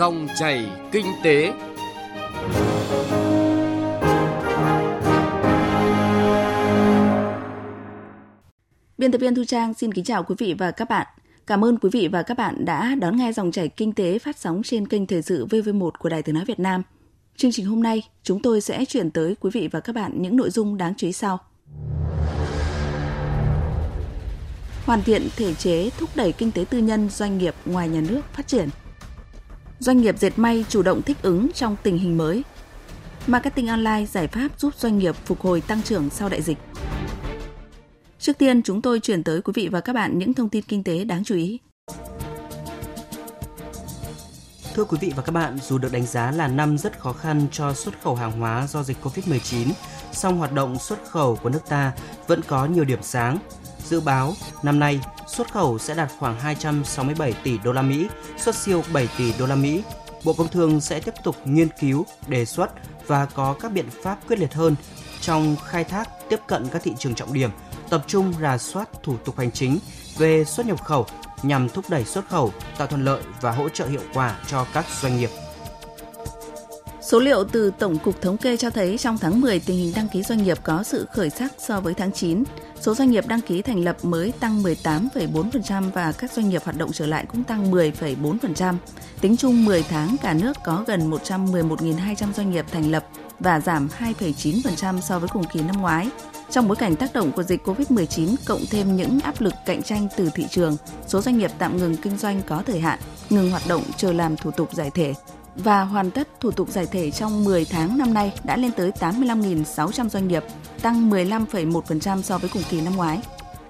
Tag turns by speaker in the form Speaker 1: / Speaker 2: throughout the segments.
Speaker 1: Dòng chảy kinh tế.
Speaker 2: Biên tập viên Thu Trang xin kính chào quý vị và các bạn. Cảm ơn quý vị và các bạn đã đón nghe dòng chảy kinh tế phát sóng trên kênh Thời sự VV1 của Đài Tiếng Nói Việt Nam. Chương trình hôm nay, chúng tôi sẽ chuyển tới quý vị và các bạn những nội dung đáng chú ý sau. Hoàn thiện thể chế thúc đẩy kinh tế tư nhân doanh nghiệp ngoài nhà nước phát triển. Doanh nghiệp dệt may chủ động thích ứng trong tình hình mới. Marketing online giải pháp giúp doanh nghiệp phục hồi tăng trưởng sau đại dịch. Trước tiên, chúng tôi chuyển tới quý vị và các bạn những thông tin kinh tế đáng chú ý.
Speaker 3: Thưa quý vị và các bạn, dù được đánh giá là năm rất khó khăn cho xuất khẩu hàng hóa do dịch Covid-19, song hoạt động xuất khẩu của nước ta vẫn có nhiều điểm sáng. Dự báo năm nay xuất khẩu sẽ đạt khoảng 267 tỷ đô la Mỹ, xuất siêu 7 tỷ đô la Mỹ. Bộ Công Thương sẽ tiếp tục nghiên cứu, đề xuất và có các biện pháp quyết liệt hơn trong khai thác tiếp cận các thị trường trọng điểm, tập trung rà soát thủ tục hành chính về xuất nhập khẩu nhằm thúc đẩy xuất khẩu, tạo thuận lợi và hỗ trợ hiệu quả cho các doanh nghiệp.
Speaker 2: Số liệu từ Tổng cục Thống kê cho thấy trong tháng 10 tình hình đăng ký doanh nghiệp có sự khởi sắc so với tháng 9. Số doanh nghiệp đăng ký thành lập mới tăng 18,4% và các doanh nghiệp hoạt động trở lại cũng tăng 10,4%. Tính chung 10 tháng cả nước có gần 111.200 doanh nghiệp thành lập và giảm 2,9% so với cùng kỳ năm ngoái. Trong bối cảnh tác động của dịch COVID-19 cộng thêm những áp lực cạnh tranh từ thị trường, số doanh nghiệp tạm ngừng kinh doanh có thời hạn, ngừng hoạt động chờ làm thủ tục giải thể và hoàn tất thủ tục giải thể trong 10 tháng năm nay đã lên tới 85.600 doanh nghiệp, tăng 15,1% so với cùng kỳ năm ngoái.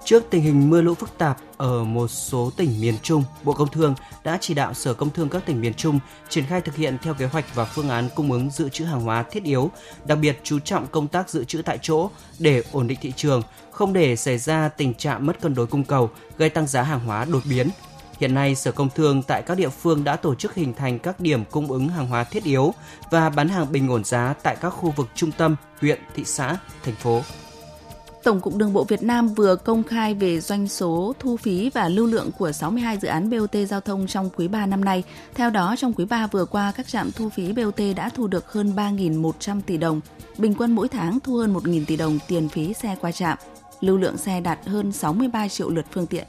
Speaker 3: Trước tình hình mưa lũ phức tạp ở một số tỉnh miền Trung, Bộ Công Thương đã chỉ đạo Sở Công Thương các tỉnh miền Trung triển khai thực hiện theo kế hoạch và phương án cung ứng dự trữ hàng hóa thiết yếu, đặc biệt chú trọng công tác dự trữ tại chỗ để ổn định thị trường, không để xảy ra tình trạng mất cân đối cung cầu, gây tăng giá hàng hóa đột biến. Hiện nay, Sở Công Thương tại các địa phương đã tổ chức hình thành các điểm cung ứng hàng hóa thiết yếu và bán hàng bình ổn giá tại các khu vực trung tâm, huyện, thị xã, thành phố.
Speaker 2: Tổng cục Đường bộ Việt Nam vừa công khai về doanh số thu phí và lưu lượng của 62 dự án BOT giao thông trong quý 3 năm nay. Theo đó, trong quý 3 vừa qua, các trạm thu phí BOT đã thu được hơn 3.100 tỷ đồng, bình quân mỗi tháng thu hơn 1.000 tỷ đồng tiền phí xe qua trạm. Lưu lượng xe đạt hơn 63 triệu lượt phương tiện.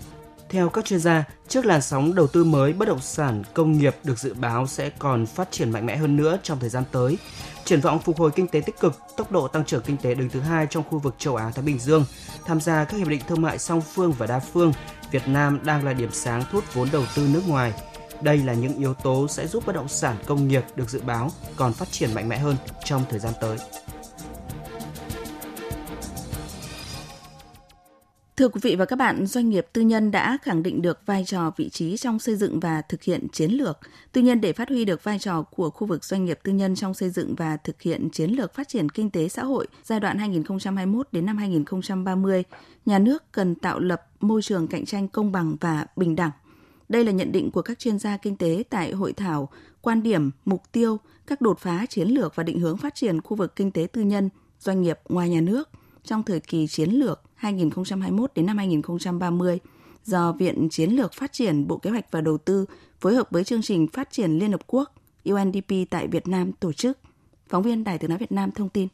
Speaker 3: Theo các chuyên gia, trước làn sóng đầu tư mới, bất động sản công nghiệp được dự báo sẽ còn phát triển mạnh mẽ hơn nữa trong thời gian tới. Triển vọng phục hồi kinh tế tích cực, tốc độ tăng trưởng kinh tế đứng thứ hai trong khu vực châu Á Thái Bình Dương, tham gia các hiệp định thương mại song phương và đa phương, Việt Nam đang là điểm sáng thu hút vốn đầu tư nước ngoài. Đây là những yếu tố sẽ giúp bất động sản công nghiệp được dự báo còn phát triển mạnh mẽ hơn trong thời gian tới.
Speaker 2: Thưa quý vị và các bạn, doanh nghiệp tư nhân đã khẳng định được vai trò vị trí trong xây dựng và thực hiện chiến lược. Tuy nhiên để phát huy được vai trò của khu vực doanh nghiệp tư nhân trong xây dựng và thực hiện chiến lược phát triển kinh tế xã hội giai đoạn 2021 đến năm 2030, nhà nước cần tạo lập môi trường cạnh tranh công bằng và bình đẳng. Đây là nhận định của các chuyên gia kinh tế tại hội thảo quan điểm, mục tiêu, các đột phá chiến lược và định hướng phát triển khu vực kinh tế tư nhân, doanh nghiệp ngoài nhà nước trong thời kỳ chiến lược 2021 đến năm 2030 do Viện Chiến lược Phát triển Bộ Kế hoạch và Đầu tư phối hợp với chương trình phát triển Liên Hợp Quốc UNDP tại Việt Nam tổ chức. Phóng viên Đài tiếng nói Việt Nam thông tin.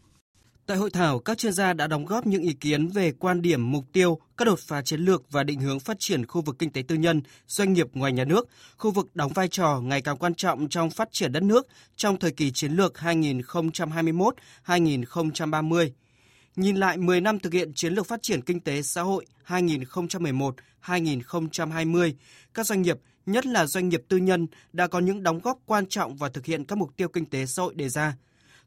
Speaker 3: Tại hội thảo, các chuyên gia đã đóng góp những ý kiến về quan điểm, mục tiêu, các đột phá chiến lược và định hướng phát triển khu vực kinh tế tư nhân, doanh nghiệp ngoài nhà nước, khu vực đóng vai trò ngày càng quan trọng trong phát triển đất nước trong thời kỳ chiến lược 2021-2030 Nhìn lại 10 năm thực hiện chiến lược phát triển kinh tế xã hội 2011-2020, các doanh nghiệp, nhất là doanh nghiệp tư nhân, đã có những đóng góp quan trọng và thực hiện các mục tiêu kinh tế xã hội đề ra.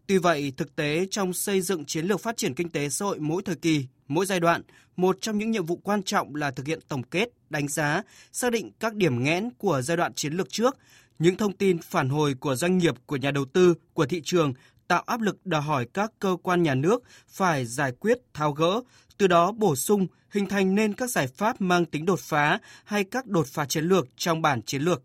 Speaker 3: Tuy vậy, thực tế trong xây dựng chiến lược phát triển kinh tế xã hội mỗi thời kỳ, mỗi giai đoạn, một trong những nhiệm vụ quan trọng là thực hiện tổng kết, đánh giá, xác định các điểm nghẽn của giai đoạn chiến lược trước, những thông tin phản hồi của doanh nghiệp, của nhà đầu tư, của thị trường tạo áp lực đòi hỏi các cơ quan nhà nước phải giải quyết, tháo gỡ, từ đó bổ sung, hình thành nên các giải pháp mang tính đột phá hay các đột phá chiến lược trong bản chiến lược.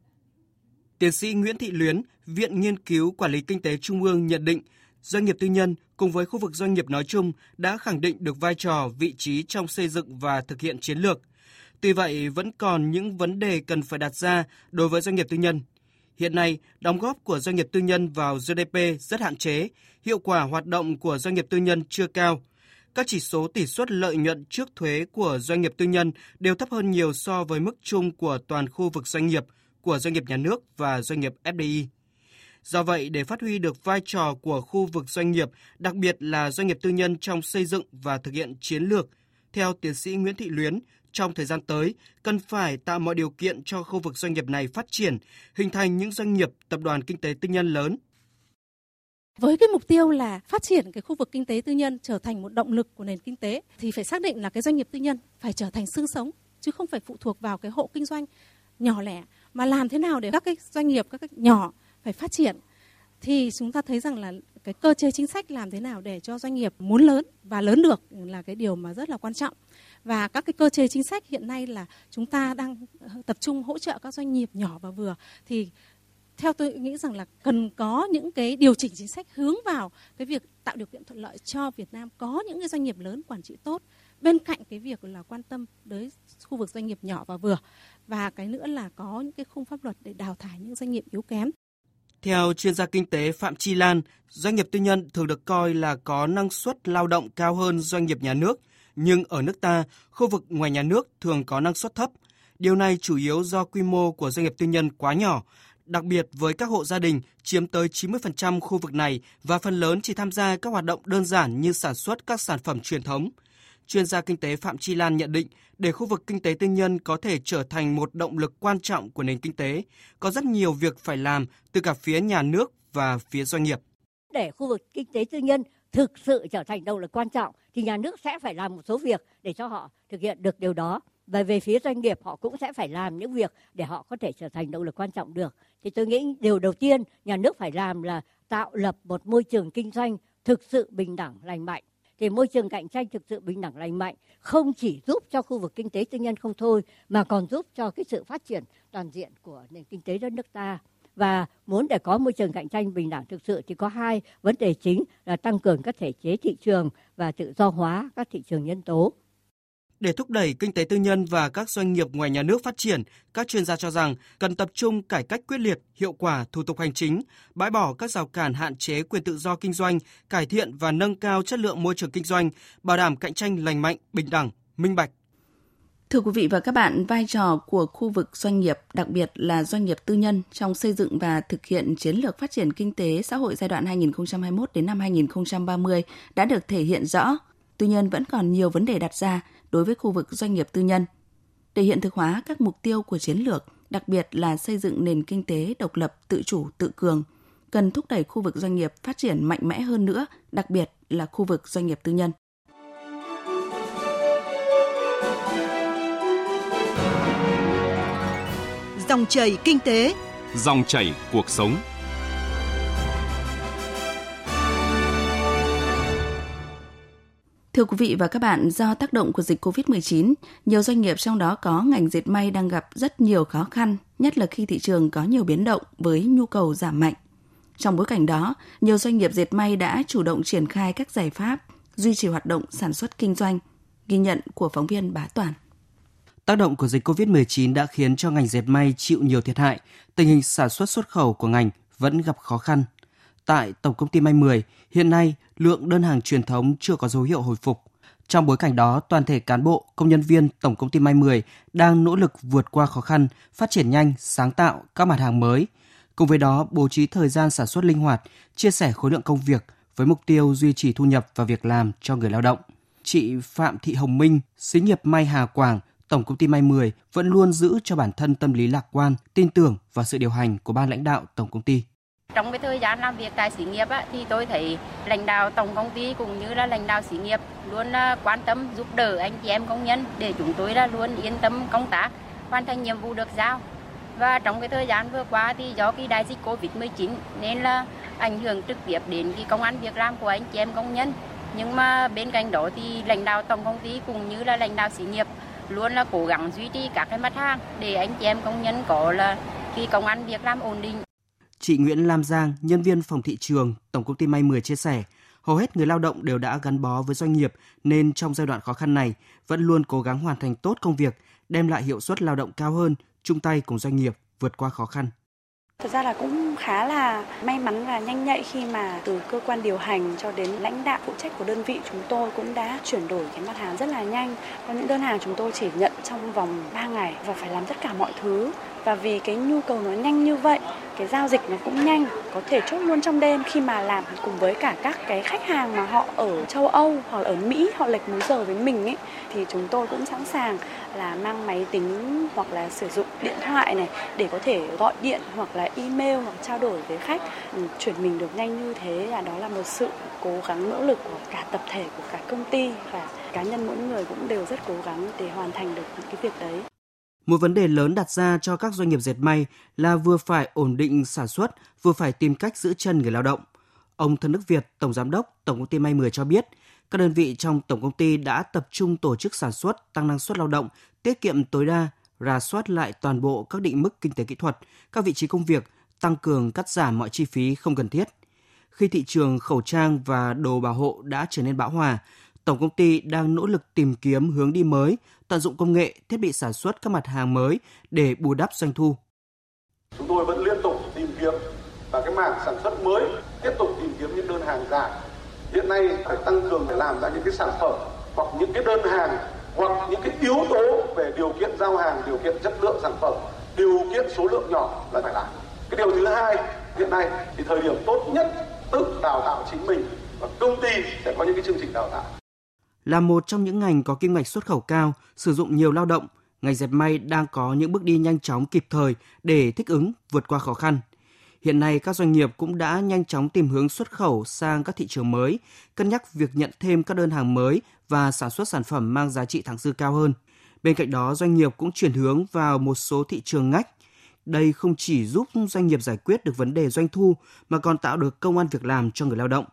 Speaker 3: Tiến sĩ Nguyễn Thị Luyến, Viện Nghiên cứu Quản lý Kinh tế Trung ương nhận định, doanh nghiệp tư nhân cùng với khu vực doanh nghiệp nói chung đã khẳng định được vai trò, vị trí trong xây dựng và thực hiện chiến lược. Tuy vậy, vẫn còn những vấn đề cần phải đặt ra đối với doanh nghiệp tư nhân. Hiện nay, đóng góp của doanh nghiệp tư nhân vào GDP rất hạn chế, hiệu quả hoạt động của doanh nghiệp tư nhân chưa cao. Các chỉ số tỷ suất lợi nhuận trước thuế của doanh nghiệp tư nhân đều thấp hơn nhiều so với mức chung của toàn khu vực doanh nghiệp, của doanh nghiệp nhà nước và doanh nghiệp FDI. Do vậy, để phát huy được vai trò của khu vực doanh nghiệp, đặc biệt là doanh nghiệp tư nhân trong xây dựng và thực hiện chiến lược, theo tiến sĩ Nguyễn Thị Luyến, trong thời gian tới, cần phải tạo mọi điều kiện cho khu vực doanh nghiệp này phát triển, hình thành những doanh nghiệp, tập đoàn kinh tế tư nhân lớn.
Speaker 4: Với cái mục tiêu là phát triển cái khu vực kinh tế tư nhân trở thành một động lực của nền kinh tế thì phải xác định là cái doanh nghiệp tư nhân phải trở thành xương sống chứ không phải phụ thuộc vào cái hộ kinh doanh nhỏ lẻ mà làm thế nào để các cái doanh nghiệp các cái nhỏ phải phát triển thì chúng ta thấy rằng là cái cơ chế chính sách làm thế nào để cho doanh nghiệp muốn lớn và lớn được là cái điều mà rất là quan trọng và các cái cơ chế chính sách hiện nay là chúng ta đang ờ, tập trung hỗ trợ các doanh nghiệp nhỏ và vừa. Thì theo tôi nghĩ rằng là cần có những cái điều chỉnh chính sách hướng vào cái việc tạo điều kiện thuận lợi cho Việt Nam có những cái doanh nghiệp lớn quản trị tốt. Bên cạnh cái việc là quan tâm tới khu vực doanh nghiệp nhỏ và vừa. Và cái nữa là có những cái khung pháp luật để đào thải những doanh nghiệp yếu kém.
Speaker 3: Theo chuyên gia kinh tế Phạm Chi Lan, doanh nghiệp tư nhân thường được coi là có năng suất lao động cao hơn doanh nghiệp nhà nước, nhưng ở nước ta, khu vực ngoài nhà nước thường có năng suất thấp. Điều này chủ yếu do quy mô của doanh nghiệp tư nhân quá nhỏ, đặc biệt với các hộ gia đình chiếm tới 90% khu vực này và phần lớn chỉ tham gia các hoạt động đơn giản như sản xuất các sản phẩm truyền thống – Chuyên gia kinh tế Phạm Chi Lan nhận định, để khu vực kinh tế tư nhân có thể trở thành một động lực quan trọng của nền kinh tế, có rất nhiều việc phải làm từ cả phía nhà nước và phía doanh nghiệp.
Speaker 5: Để khu vực kinh tế tư nhân thực sự trở thành động lực quan trọng thì nhà nước sẽ phải làm một số việc để cho họ thực hiện được điều đó. Và về phía doanh nghiệp, họ cũng sẽ phải làm những việc để họ có thể trở thành động lực quan trọng được. Thì tôi nghĩ điều đầu tiên nhà nước phải làm là tạo lập một môi trường kinh doanh thực sự bình đẳng, lành mạnh. Thì môi trường cạnh tranh thực sự bình đẳng, lành mạnh không chỉ giúp cho khu vực kinh tế tư nhân không thôi, mà còn giúp cho cái sự phát triển toàn diện của nền kinh tế đất nước ta và muốn để có môi trường cạnh tranh bình đẳng thực sự thì có hai vấn đề chính là tăng cường các thể chế thị trường và tự do hóa các thị trường nhân tố
Speaker 3: để thúc đẩy kinh tế tư nhân và các doanh nghiệp ngoài nhà nước phát triển, các chuyên gia cho rằng cần tập trung cải cách quyết liệt, hiệu quả thủ tục hành chính, bãi bỏ các rào cản hạn chế quyền tự do kinh doanh, cải thiện và nâng cao chất lượng môi trường kinh doanh, bảo đảm cạnh tranh lành mạnh, bình đẳng, minh bạch.
Speaker 2: Thưa quý vị và các bạn, vai trò của khu vực doanh nghiệp, đặc biệt là doanh nghiệp tư nhân trong xây dựng và thực hiện chiến lược phát triển kinh tế xã hội giai đoạn 2021 đến năm 2030 đã được thể hiện rõ. Tuy nhiên vẫn còn nhiều vấn đề đặt ra đối với khu vực doanh nghiệp tư nhân. Để hiện thực hóa các mục tiêu của chiến lược, đặc biệt là xây dựng nền kinh tế độc lập, tự chủ, tự cường, cần thúc đẩy khu vực doanh nghiệp phát triển mạnh mẽ hơn nữa, đặc biệt là khu vực doanh nghiệp tư nhân.
Speaker 6: Dòng chảy kinh tế,
Speaker 7: dòng chảy cuộc sống.
Speaker 2: Thưa quý vị và các bạn, do tác động của dịch COVID-19, nhiều doanh nghiệp trong đó có ngành dệt may đang gặp rất nhiều khó khăn, nhất là khi thị trường có nhiều biến động với nhu cầu giảm mạnh. Trong bối cảnh đó, nhiều doanh nghiệp dệt may đã chủ động triển khai các giải pháp duy trì hoạt động sản xuất kinh doanh, ghi nhận của phóng viên Bá Toàn.
Speaker 3: Tác động của dịch COVID-19 đã khiến cho ngành dệt may chịu nhiều thiệt hại, tình hình sản xuất xuất khẩu của ngành vẫn gặp khó khăn. Tại Tổng công ty May 10, hiện nay lượng đơn hàng truyền thống chưa có dấu hiệu hồi phục. Trong bối cảnh đó, toàn thể cán bộ, công nhân viên Tổng công ty May 10 đang nỗ lực vượt qua khó khăn, phát triển nhanh, sáng tạo các mặt hàng mới. Cùng với đó, bố trí thời gian sản xuất linh hoạt, chia sẻ khối lượng công việc với mục tiêu duy trì thu nhập và việc làm cho người lao động. Chị Phạm Thị Hồng Minh, xí nghiệp May Hà Quảng, Tổng công ty May 10 vẫn luôn giữ cho bản thân tâm lý lạc quan, tin tưởng vào sự điều hành của ban lãnh đạo tổng công ty.
Speaker 8: Trong cái thời gian làm việc tại xí nghiệp á, thì tôi thấy lãnh đạo tổng công ty cũng như là lãnh đạo xí nghiệp luôn à, quan tâm giúp đỡ anh chị em công nhân để chúng tôi là luôn yên tâm công tác, hoàn thành nhiệm vụ được giao. Và trong cái thời gian vừa qua thì do cái đại dịch Covid-19 nên là ảnh hưởng trực tiếp đến cái công an việc làm của anh chị em công nhân. Nhưng mà bên cạnh đó thì lãnh đạo tổng công ty cũng như là lãnh đạo xí nghiệp luôn là cố gắng duy trì các cái mặt hàng để anh chị em công nhân có là khi công an việc làm ổn định.
Speaker 3: Chị Nguyễn Lam Giang, nhân viên phòng thị trường, Tổng công ty May 10 chia sẻ, hầu hết người lao động đều đã gắn bó với doanh nghiệp nên trong giai đoạn khó khăn này vẫn luôn cố gắng hoàn thành tốt công việc, đem lại hiệu suất lao động cao hơn, chung tay cùng doanh nghiệp vượt qua khó khăn.
Speaker 9: Thật ra là cũng khá là may mắn và nhanh nhạy khi mà từ cơ quan điều hành cho đến lãnh đạo phụ trách của đơn vị chúng tôi cũng đã chuyển đổi cái mặt hàng rất là nhanh. Có những đơn hàng chúng tôi chỉ nhận trong vòng 3 ngày và phải làm tất cả mọi thứ. Và vì cái nhu cầu nó nhanh như vậy, cái giao dịch nó cũng nhanh, có thể chốt luôn trong đêm khi mà làm cùng với cả các cái khách hàng mà họ ở châu Âu hoặc ở Mỹ họ lệch múi giờ với mình ấy thì chúng tôi cũng sẵn sàng là mang máy tính hoặc là sử dụng điện thoại này để có thể gọi điện hoặc là email hoặc trao đổi với khách ừ, chuyển mình được nhanh như thế là đó là một sự cố gắng nỗ lực của cả tập thể của cả công ty và cá nhân mỗi người cũng đều rất cố gắng để hoàn thành được những cái việc đấy.
Speaker 3: Một vấn đề lớn đặt ra cho các doanh nghiệp dệt may là vừa phải ổn định sản xuất, vừa phải tìm cách giữ chân người lao động. Ông Thân Đức Việt, Tổng Giám đốc Tổng công ty May 10 cho biết, các đơn vị trong tổng công ty đã tập trung tổ chức sản xuất, tăng năng suất lao động, tiết kiệm tối đa, rà soát lại toàn bộ các định mức kinh tế kỹ thuật, các vị trí công việc, tăng cường cắt giảm mọi chi phí không cần thiết. Khi thị trường khẩu trang và đồ bảo hộ đã trở nên bão hòa, tổng công ty đang nỗ lực tìm kiếm hướng đi mới, tận dụng công nghệ, thiết bị sản xuất các mặt hàng mới để bù đắp doanh thu.
Speaker 10: Chúng tôi vẫn liên tục tìm kiếm và cái mảng sản xuất mới, tiếp tục tìm kiếm những đơn hàng giả. Hiện nay phải tăng cường để làm ra những cái sản phẩm hoặc những cái đơn hàng hoặc những cái yếu tố về điều kiện giao hàng điều kiện chất lượng sản phẩm điều kiện số lượng nhỏ là phải làm. Cái điều thứ hai hiện nay thì thời điểm tốt nhất tự đào tạo chính mình và công ty sẽ có những cái chương trình đào tạo
Speaker 3: là một trong những ngành có kim ngạch xuất khẩu cao, sử dụng nhiều lao động, ngành dệt may đang có những bước đi nhanh chóng kịp thời để thích ứng, vượt qua khó khăn. Hiện nay các doanh nghiệp cũng đã nhanh chóng tìm hướng xuất khẩu sang các thị trường mới, cân nhắc việc nhận thêm các đơn hàng mới và sản xuất sản phẩm mang giá trị thẳng dư cao hơn. Bên cạnh đó, doanh nghiệp cũng chuyển hướng vào một số thị trường ngách. Đây không chỉ giúp doanh nghiệp giải quyết được vấn đề doanh thu mà còn tạo được công an việc làm cho người lao động.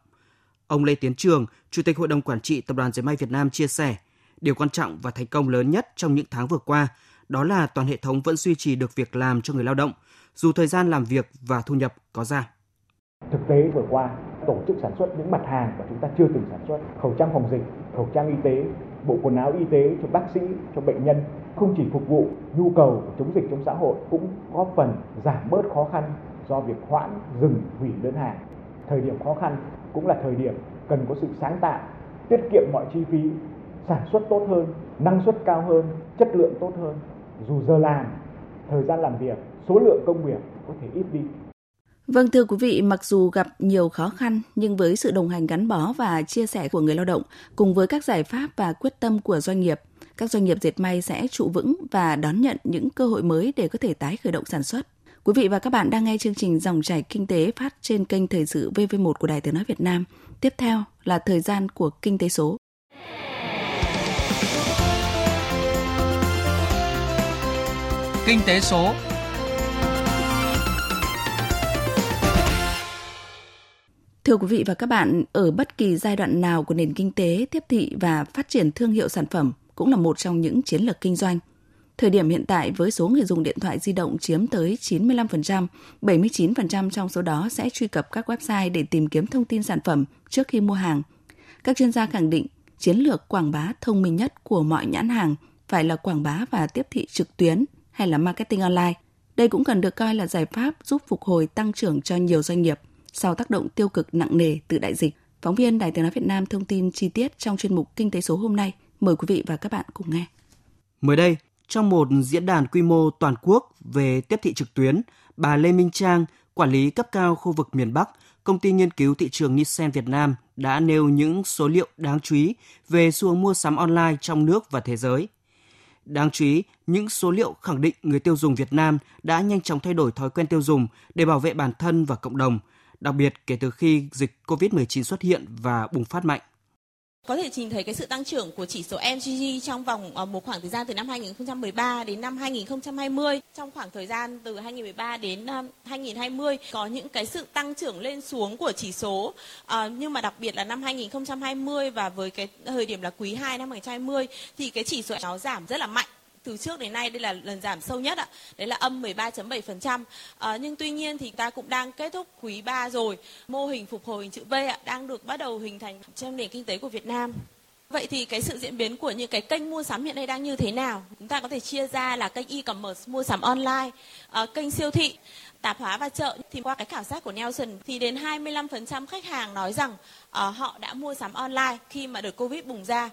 Speaker 3: Ông Lê Tiến Trường, Chủ tịch Hội đồng Quản trị Tập đoàn Dệt may Việt Nam chia sẻ, điều quan trọng và thành công lớn nhất trong những tháng vừa qua đó là toàn hệ thống vẫn duy trì được việc làm cho người lao động – dù thời gian làm việc và thu nhập có giảm.
Speaker 11: Thực tế vừa qua, tổ chức sản xuất những mặt hàng mà chúng ta chưa từng sản xuất, khẩu trang phòng dịch, khẩu trang y tế, bộ quần áo y tế cho bác sĩ, cho bệnh nhân, không chỉ phục vụ nhu cầu chống dịch trong xã hội cũng góp phần giảm bớt khó khăn do việc hoãn, dừng, hủy đơn hàng. Thời điểm khó khăn cũng là thời điểm cần có sự sáng tạo, tiết kiệm mọi chi phí, sản xuất tốt hơn, năng suất cao hơn, chất lượng tốt hơn. Dù giờ làm, thời gian làm việc số lượng công việc có thể ít đi.
Speaker 2: Vâng thưa quý vị, mặc dù gặp nhiều khó khăn nhưng với sự đồng hành gắn bó và chia sẻ của người lao động cùng với các giải pháp và quyết tâm của doanh nghiệp, các doanh nghiệp dệt may sẽ trụ vững và đón nhận những cơ hội mới để có thể tái khởi động sản xuất. Quý vị và các bạn đang nghe chương trình Dòng chảy kinh tế phát trên kênh Thời sự VV1 của Đài Tiếng nói Việt Nam. Tiếp theo là thời gian của kinh tế số.
Speaker 1: Kinh tế số
Speaker 2: Thưa quý vị và các bạn, ở bất kỳ giai đoạn nào của nền kinh tế, tiếp thị và phát triển thương hiệu sản phẩm cũng là một trong những chiến lược kinh doanh. Thời điểm hiện tại với số người dùng điện thoại di động chiếm tới 95%, 79% trong số đó sẽ truy cập các website để tìm kiếm thông tin sản phẩm trước khi mua hàng. Các chuyên gia khẳng định chiến lược quảng bá thông minh nhất của mọi nhãn hàng phải là quảng bá và tiếp thị trực tuyến hay là marketing online. Đây cũng cần được coi là giải pháp giúp phục hồi tăng trưởng cho nhiều doanh nghiệp – sau tác động tiêu cực nặng nề từ đại dịch. Phóng viên Đài Tiếng nói Việt Nam thông tin chi tiết trong chuyên mục Kinh tế số hôm nay. Mời quý vị và các bạn cùng nghe.
Speaker 3: Mới đây, trong một diễn đàn quy mô toàn quốc về tiếp thị trực tuyến, bà Lê Minh Trang, quản lý cấp cao khu vực miền Bắc, công ty nghiên cứu thị trường Nielsen Việt Nam đã nêu những số liệu đáng chú ý về xu hướng mua sắm online trong nước và thế giới. Đáng chú ý, những số liệu khẳng định người tiêu dùng Việt Nam đã nhanh chóng thay đổi thói quen tiêu dùng để bảo vệ bản thân và cộng đồng, đặc biệt kể từ khi dịch COVID-19 xuất hiện và bùng phát mạnh.
Speaker 12: Có thể nhìn thấy cái sự tăng trưởng của chỉ số MGG trong vòng ờ, một khoảng thời gian từ năm 2013 đến năm 2020. Trong khoảng thời gian từ 2013 đến ờ, 2020 có những cái sự tăng trưởng lên xuống của chỉ số. À, nhưng mà đặc biệt là năm 2020 và với cái thời điểm là quý 2 năm 2020 thì cái chỉ số nó giảm rất là mạnh từ trước đến nay đây là lần giảm sâu nhất ạ. Đấy là âm 13.7%. À, ờ, nhưng tuy nhiên thì ta cũng đang kết thúc quý 3 rồi. Mô hình phục hồi hình chữ V ạ đang được bắt đầu hình thành trong nền kinh tế của Việt Nam. Vậy thì cái sự diễn biến của những cái kênh mua sắm hiện nay đang như thế nào? Chúng ta có thể chia ra là kênh e-commerce mua sắm online, uh, kênh siêu thị, tạp hóa và chợ. Thì qua cái khảo sát của Nelson thì đến 25% khách hàng nói rằng uh, họ đã mua sắm online khi mà đợt Covid bùng ra.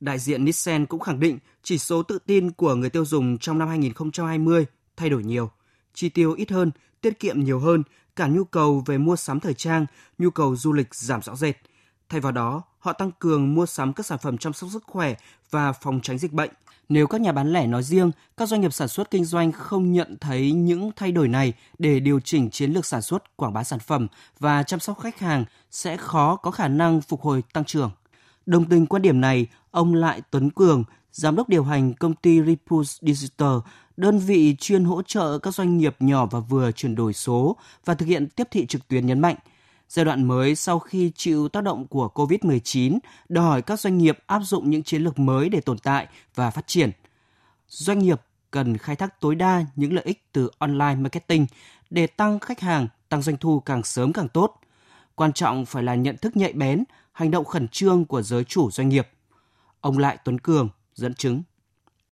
Speaker 3: Đại diện Nielsen cũng khẳng định chỉ số tự tin của người tiêu dùng trong năm 2020 thay đổi nhiều, chi tiêu ít hơn, tiết kiệm nhiều hơn, cả nhu cầu về mua sắm thời trang, nhu cầu du lịch giảm rõ rệt. Thay vào đó, họ tăng cường mua sắm các sản phẩm chăm sóc sức khỏe và phòng tránh dịch bệnh. Nếu các nhà bán lẻ nói riêng, các doanh nghiệp sản xuất kinh doanh không nhận thấy những thay đổi này để điều chỉnh chiến lược sản xuất, quảng bá sản phẩm và chăm sóc khách hàng sẽ khó có khả năng phục hồi tăng trưởng. Đồng tình quan điểm này, ông Lại Tuấn Cường, giám đốc điều hành công ty Repulse Digital, đơn vị chuyên hỗ trợ các doanh nghiệp nhỏ và vừa chuyển đổi số và thực hiện tiếp thị trực tuyến nhấn mạnh – Giai đoạn mới sau khi chịu tác động của COVID-19 đòi hỏi các doanh nghiệp áp dụng những chiến lược mới để tồn tại và phát triển. Doanh nghiệp cần khai thác tối đa những lợi ích từ online marketing để tăng khách hàng, tăng doanh thu càng sớm càng tốt. Quan trọng phải là nhận thức nhạy bén, hành động khẩn trương của giới chủ doanh nghiệp. Ông Lại Tuấn Cường dẫn chứng.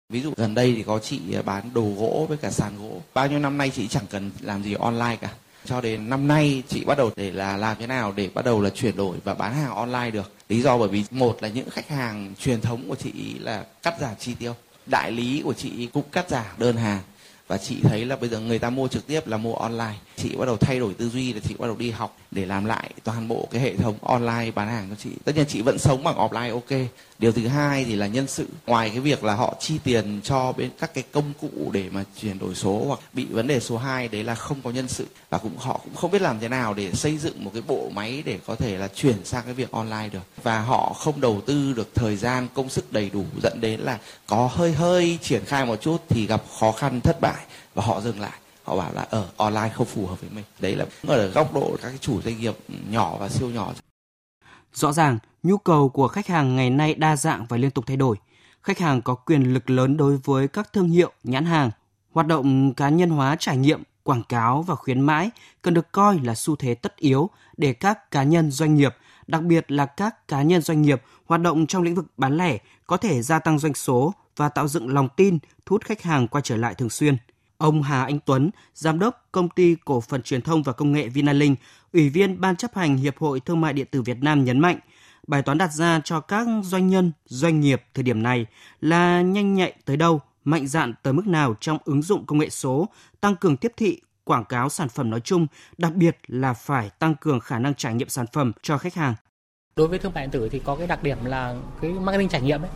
Speaker 13: Ví dụ gần đây thì có chị bán đồ gỗ với cả sàn gỗ. Bao nhiêu năm nay chị chẳng cần làm gì online cả cho đến năm nay chị bắt đầu để là làm thế nào để bắt đầu là chuyển đổi và bán hàng online được lý do bởi vì một là những khách hàng truyền thống của chị là cắt giảm chi tiêu đại lý của chị cũng cắt giảm đơn hàng và chị thấy là bây giờ người ta mua trực tiếp là mua online chị bắt đầu thay đổi tư duy là chị bắt đầu đi học để làm lại toàn bộ cái hệ thống online bán hàng cho chị. Tất nhiên chị vẫn sống bằng offline, ok. Điều thứ hai thì là nhân sự. Ngoài cái việc là họ chi tiền cho bên các cái công cụ để mà chuyển đổi số hoặc bị vấn đề số 2 đấy là không có nhân sự. Và cũng họ cũng không biết làm thế nào để xây dựng một cái bộ máy để có thể là chuyển sang cái việc online được. Và họ không đầu tư được thời gian, công sức đầy đủ dẫn đến là có hơi hơi triển khai một chút thì gặp khó khăn, thất bại và họ dừng lại họ bảo là ở online không phù hợp với mình đấy là ở góc độ các chủ doanh nghiệp nhỏ và siêu nhỏ
Speaker 3: Rõ ràng, nhu cầu của khách hàng ngày nay đa dạng và liên tục thay đổi. Khách hàng có quyền lực lớn đối với các thương hiệu, nhãn hàng. Hoạt động cá nhân hóa trải nghiệm, quảng cáo và khuyến mãi cần được coi là xu thế tất yếu để các cá nhân doanh nghiệp, đặc biệt là các cá nhân doanh nghiệp hoạt động trong lĩnh vực bán lẻ có thể gia tăng doanh số và tạo dựng lòng tin, thu hút khách hàng quay trở lại thường xuyên. Ông Hà Anh Tuấn, Giám đốc Công ty Cổ phần Truyền thông và Công nghệ Vinalink, Ủy viên Ban chấp hành Hiệp hội Thương mại Điện tử Việt Nam nhấn mạnh, bài toán đặt ra cho các doanh nhân, doanh nghiệp thời điểm này là nhanh nhạy tới đâu, mạnh dạn tới mức nào trong ứng dụng công nghệ số, tăng cường tiếp thị, quảng cáo sản phẩm nói chung, đặc biệt là phải tăng cường khả năng trải nghiệm sản phẩm cho khách hàng.
Speaker 14: Đối với thương mại điện tử thì có cái đặc điểm là cái marketing trải nghiệm ấy,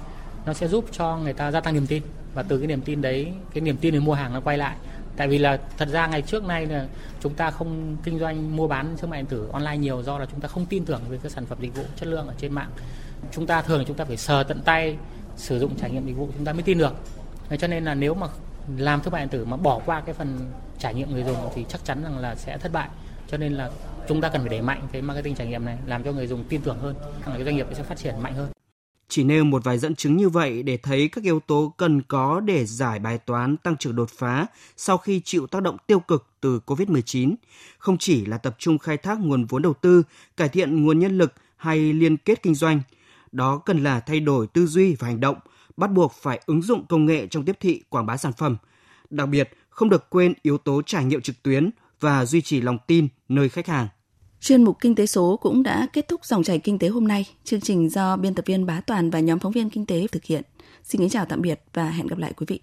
Speaker 14: nó sẽ giúp cho người ta gia tăng niềm tin và từ cái niềm tin đấy, cái niềm tin để mua hàng nó quay lại. Tại vì là thật ra ngày trước nay là chúng ta không kinh doanh mua bán thương mại điện tử online nhiều do là chúng ta không tin tưởng về các sản phẩm dịch vụ chất lượng ở trên mạng. Chúng ta thường là chúng ta phải sờ tận tay sử dụng trải nghiệm dịch vụ chúng ta mới tin được. Cho nên là nếu mà làm thương mại điện tử mà bỏ qua cái phần trải nghiệm người dùng thì chắc chắn rằng là sẽ thất bại. Cho nên là chúng ta cần phải đẩy mạnh cái marketing trải nghiệm này làm cho người dùng tin tưởng hơn cái doanh nghiệp sẽ phát triển mạnh hơn
Speaker 3: chỉ nêu một vài dẫn chứng như vậy để thấy các yếu tố cần có để giải bài toán tăng trưởng đột phá sau khi chịu tác động tiêu cực từ COVID-19, không chỉ là tập trung khai thác nguồn vốn đầu tư, cải thiện nguồn nhân lực hay liên kết kinh doanh. Đó cần là thay đổi tư duy và hành động, bắt buộc phải ứng dụng công nghệ trong tiếp thị quảng bá sản phẩm. Đặc biệt, không được quên yếu tố trải nghiệm trực tuyến và duy trì lòng tin nơi khách hàng.
Speaker 2: Chuyên mục Kinh tế số cũng đã kết thúc dòng chảy kinh tế hôm nay. Chương trình do biên tập viên Bá Toàn và nhóm phóng viên kinh tế thực hiện. Xin kính chào tạm biệt và hẹn gặp lại quý vị.